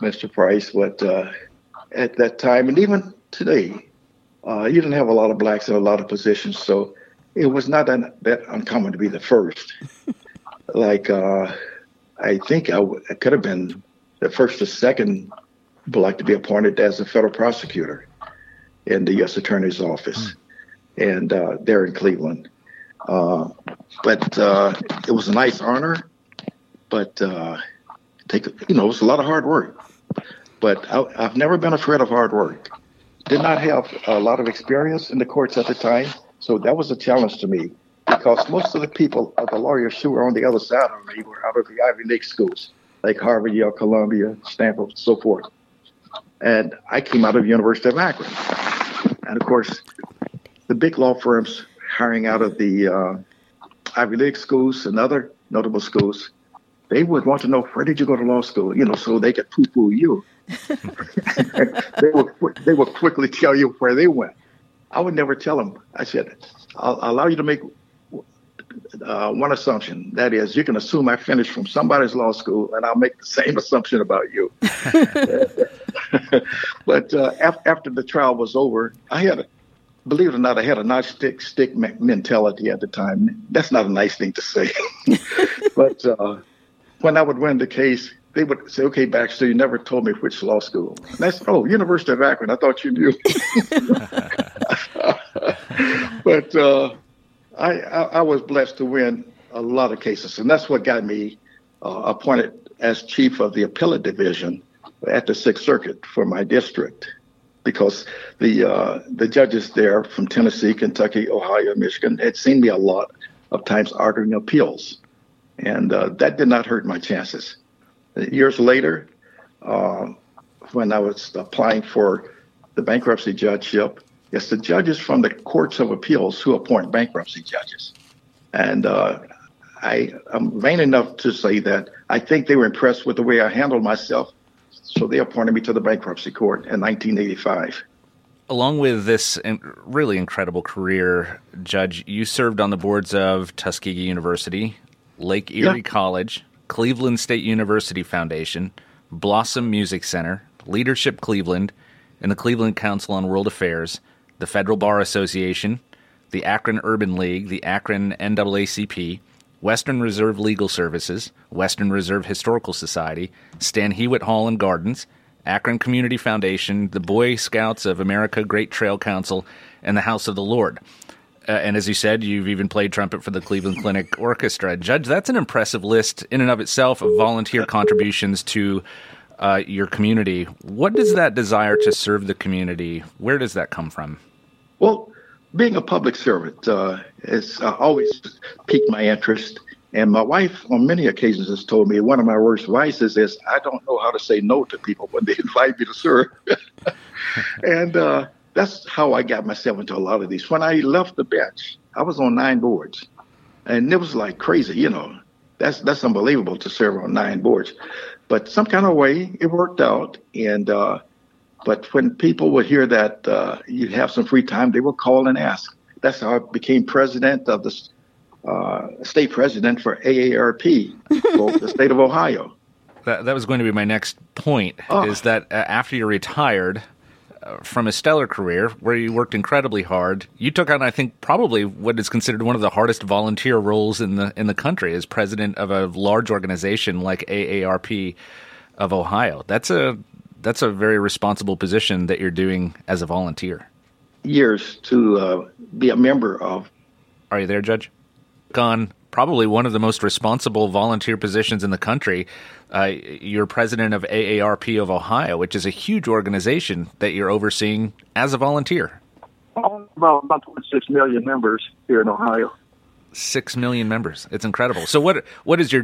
Mr. Price, but uh, at that time and even today, uh, you didn't have a lot of blacks in a lot of positions, so it was not that, that uncommon to be the first. like, uh, I think I, w- I could have been the first or second black to be appointed as a federal prosecutor in the U.S. Attorney's Office, mm. and uh, there in Cleveland. Uh, but uh, it was a nice honor, but uh, take you know it was a lot of hard work. But I, I've never been afraid of hard work did not have a lot of experience in the courts at the time, so that was a challenge to me because most of the people, the lawyers who were on the other side of me, were out of the Ivy League schools like Harvard, Yale, Columbia, Stanford, so forth. and I came out of University of Akron. And of course, the big law firms hiring out of the uh, Ivy League schools and other notable schools, they would want to know where did you go to law school, you know, so they could poo-poo you. They will they would quickly tell you where they went. I would never tell them. I said, I'll, I'll allow you to make uh, one assumption. That is, you can assume I finished from somebody's law school, and I'll make the same assumption about you. but uh, af- after the trial was over, I had a, believe it or not, I had a not stick stick mentality at the time. That's not a nice thing to say. but uh, when I would win the case, they would say, "Okay, Baxter, you never told me which law school." And that's oh, University of Akron. I thought you knew. but uh, I, I, I, was blessed to win a lot of cases, and that's what got me uh, appointed as chief of the appellate division at the Sixth Circuit for my district, because the uh, the judges there from Tennessee, Kentucky, Ohio, Michigan had seen me a lot of times arguing appeals, and uh, that did not hurt my chances. Years later, uh, when I was applying for the bankruptcy judgeship, it's the judges from the courts of appeals who appoint bankruptcy judges. And uh, I, am vain enough to say that I think they were impressed with the way I handled myself. So they appointed me to the bankruptcy court in 1985. Along with this really incredible career, Judge, you served on the boards of Tuskegee University, Lake Erie yeah. College, Cleveland State University Foundation, Blossom Music Center, Leadership Cleveland, and the Cleveland Council on World Affairs the Federal Bar Association, the Akron Urban League, the Akron NAACP, Western Reserve Legal Services, Western Reserve Historical Society, Stan Hywet Hall and Gardens, Akron Community Foundation, the Boy Scouts of America Great Trail Council, and the House of the Lord. Uh, and as you said, you've even played trumpet for the Cleveland Clinic Orchestra. Judge, that's an impressive list in and of itself of volunteer contributions to uh, your community. What does that desire to serve the community? Where does that come from? Well, being a public servant uh, has uh, always piqued my interest. And my wife, on many occasions, has told me one of my worst vices is I don't know how to say no to people when they invite me to serve. and uh, that's how I got myself into a lot of these. When I left the bench, I was on nine boards, and it was like crazy, you know. That's that's unbelievable to serve on nine boards, but some kind of way it worked out, and uh, but when people would hear that uh, you have some free time, they would call and ask. That's how I became president of the uh, state president for AARP for the state of Ohio. That, that was going to be my next point. Oh. Is that uh, after you retired from a stellar career where you worked incredibly hard, you took on, I think, probably what is considered one of the hardest volunteer roles in the in the country as president of a large organization like AARP of Ohio. That's a that's a very responsible position that you're doing as a volunteer. Years to uh, be a member of. Are you there, Judge? Gone. Probably one of the most responsible volunteer positions in the country. Uh, you're president of AARP of Ohio, which is a huge organization that you're overseeing as a volunteer. Well, about 26 million members here in Ohio. Six million members. It's incredible. So, what what is your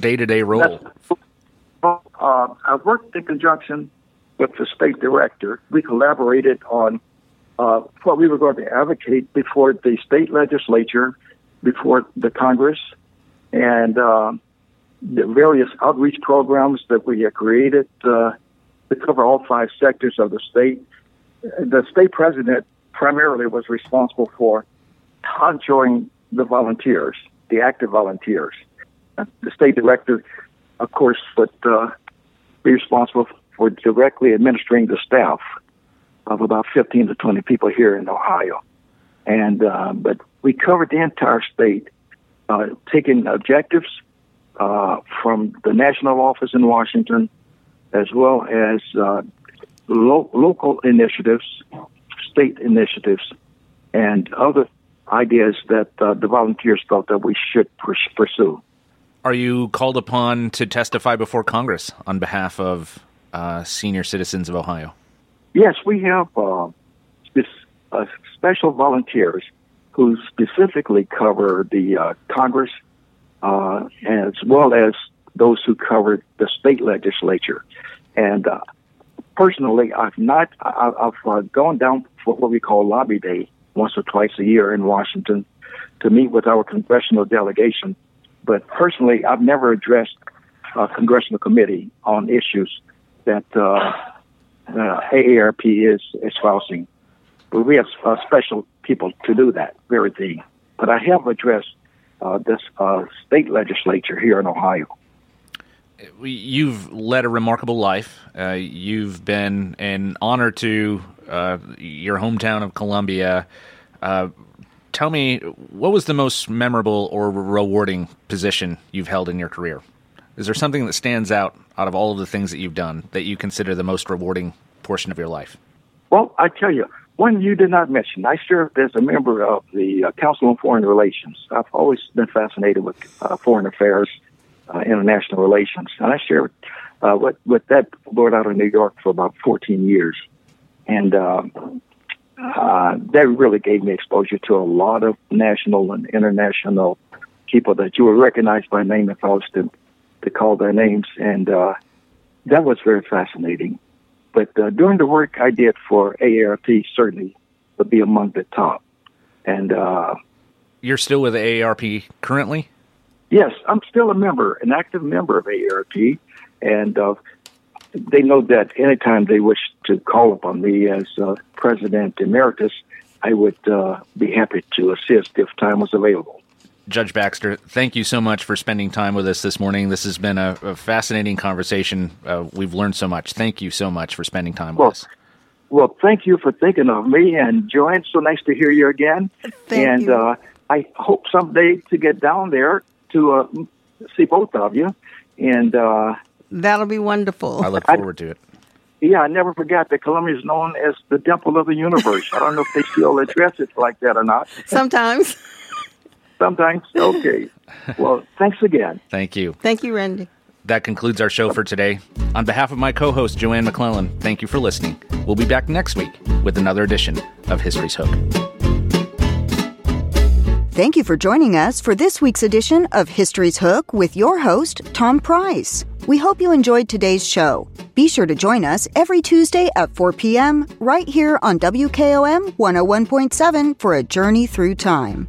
day to day role? Uh, I worked in conjunction with the state director. We collaborated on uh, what we were going to advocate before the state legislature, before the Congress, and uh, the various outreach programs that we had created uh, to cover all five sectors of the state. The state president primarily was responsible for honchoing the volunteers, the active volunteers. The state director of course, would uh, be responsible for directly administering the staff of about 15 to 20 people here in Ohio. And uh, but we covered the entire state, uh, taking objectives uh, from the national office in Washington, as well as uh, lo- local initiatives, state initiatives, and other ideas that uh, the volunteers thought that we should pers- pursue. Are you called upon to testify before Congress on behalf of uh, senior citizens of Ohio? Yes, we have uh, uh, special volunteers who specifically cover the uh, Congress uh, as well as those who cover the state legislature. And uh, personally, I've not. I, I've uh, gone down for what we call lobby day once or twice a year in Washington to meet with our congressional delegation. But personally, I've never addressed a congressional committee on issues that uh, uh, AARP is espousing. But we have uh, special people to do that very thing. But I have addressed uh, this uh, state legislature here in Ohio. You've led a remarkable life. Uh, you've been an honor to uh, your hometown of Columbia. Uh, tell me, what was the most memorable or rewarding position you've held in your career? Is there something that stands out out of all of the things that you've done that you consider the most rewarding portion of your life? Well, I tell you, one you did not mention. I served as a member of the uh, Council on Foreign Relations. I've always been fascinated with uh, foreign affairs, uh, international relations, and I served uh, with, with that board out of New York for about 14 years. And uh, uh, that really gave me exposure to a lot of national and international people that you would recognize by name if I was to to call their names, and uh, that was very fascinating. But uh, during the work I did for AARP, certainly would be among the top. And uh, you're still with AARP currently? Yes, I'm still a member, an active member of AARP, and uh, they know that anytime they wish to call upon me as uh, president emeritus, I would uh, be happy to assist if time was available. Judge Baxter, thank you so much for spending time with us this morning. This has been a, a fascinating conversation. Uh, we've learned so much. Thank you so much for spending time well, with us. Well, thank you for thinking of me. And Joanne, so nice to hear you again. Thank and you. Uh, I hope someday to get down there to uh, see both of you. And uh, that'll be wonderful. I look forward to it. Yeah, I never forgot that Columbia is known as the Temple of the Universe. I don't know if they still address it like that or not. Sometimes. Sometimes. Okay. Well, thanks again. Thank you. Thank you, Randy. That concludes our show for today. On behalf of my co host, Joanne McClellan, thank you for listening. We'll be back next week with another edition of History's Hook. Thank you for joining us for this week's edition of History's Hook with your host, Tom Price. We hope you enjoyed today's show. Be sure to join us every Tuesday at 4 p.m. right here on WKOM 101.7 for a journey through time.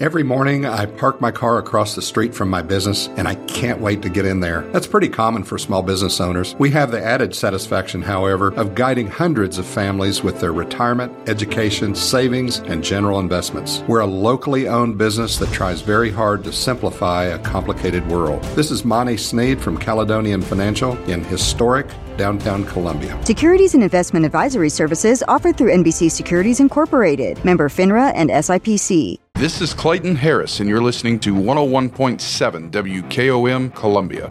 Every morning, I park my car across the street from my business and I can't wait to get in there. That's pretty common for small business owners. We have the added satisfaction, however, of guiding hundreds of families with their retirement, education, savings, and general investments. We're a locally owned business that tries very hard to simplify a complicated world. This is Monty Sneed from Caledonian Financial in historic downtown Columbia. Securities and investment advisory services offered through NBC Securities Incorporated, member FINRA and SIPC. This is Clayton Harris, and you're listening to 101.7 WKOM Columbia.